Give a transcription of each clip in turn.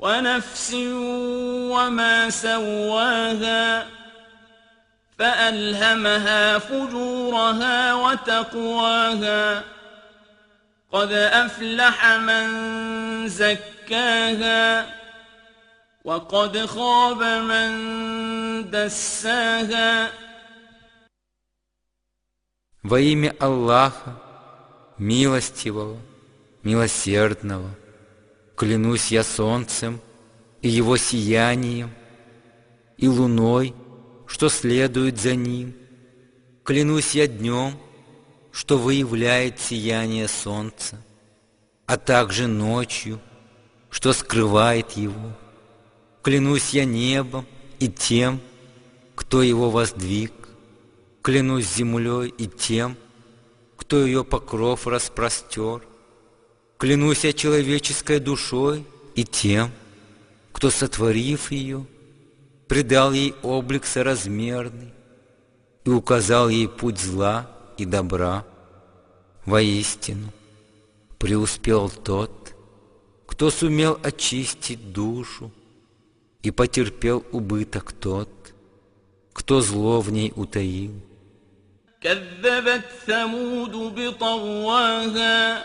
ونفس وما سواها فألهمها فجورها وتقواها قد أفلح من زكاها وقد خاب من دساها Во имя Аллаха, милостивого, милосердного, клянусь я солнцем и его сиянием, и луной, что следует за ним. Клянусь я днем, что выявляет сияние солнца, а также ночью, что скрывает его. Клянусь я небом и тем, кто его воздвиг. Клянусь землей и тем, кто ее покров распростер. Клянусь я человеческой душой и тем, кто, сотворив ее, придал ей облик соразмерный и указал ей путь зла и добра. Воистину, преуспел тот, кто сумел очистить душу, и потерпел убыток тот, кто зло в ней утаил. كذبت ثمود بطغواها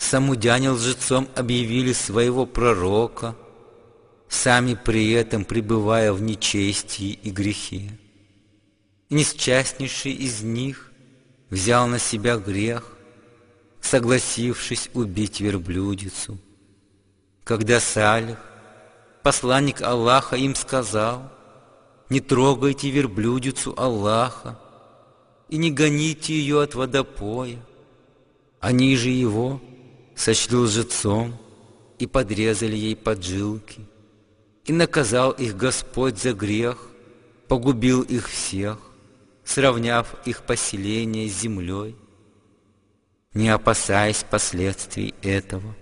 Самудяне лжецом объявили своего пророка, сами при этом пребывая в нечестии и грехе. Несчастнейший из них взял на себя грех, согласившись убить верблюдицу. Когда Салих, посланник Аллаха, им сказал, «Не трогайте верблюдицу Аллаха и не гоните ее от водопоя». Они же его сочли лжецом и подрезали ей поджилки. И наказал их Господь за грех, погубил их всех, сравняв их поселение с землей, не опасаясь последствий этого.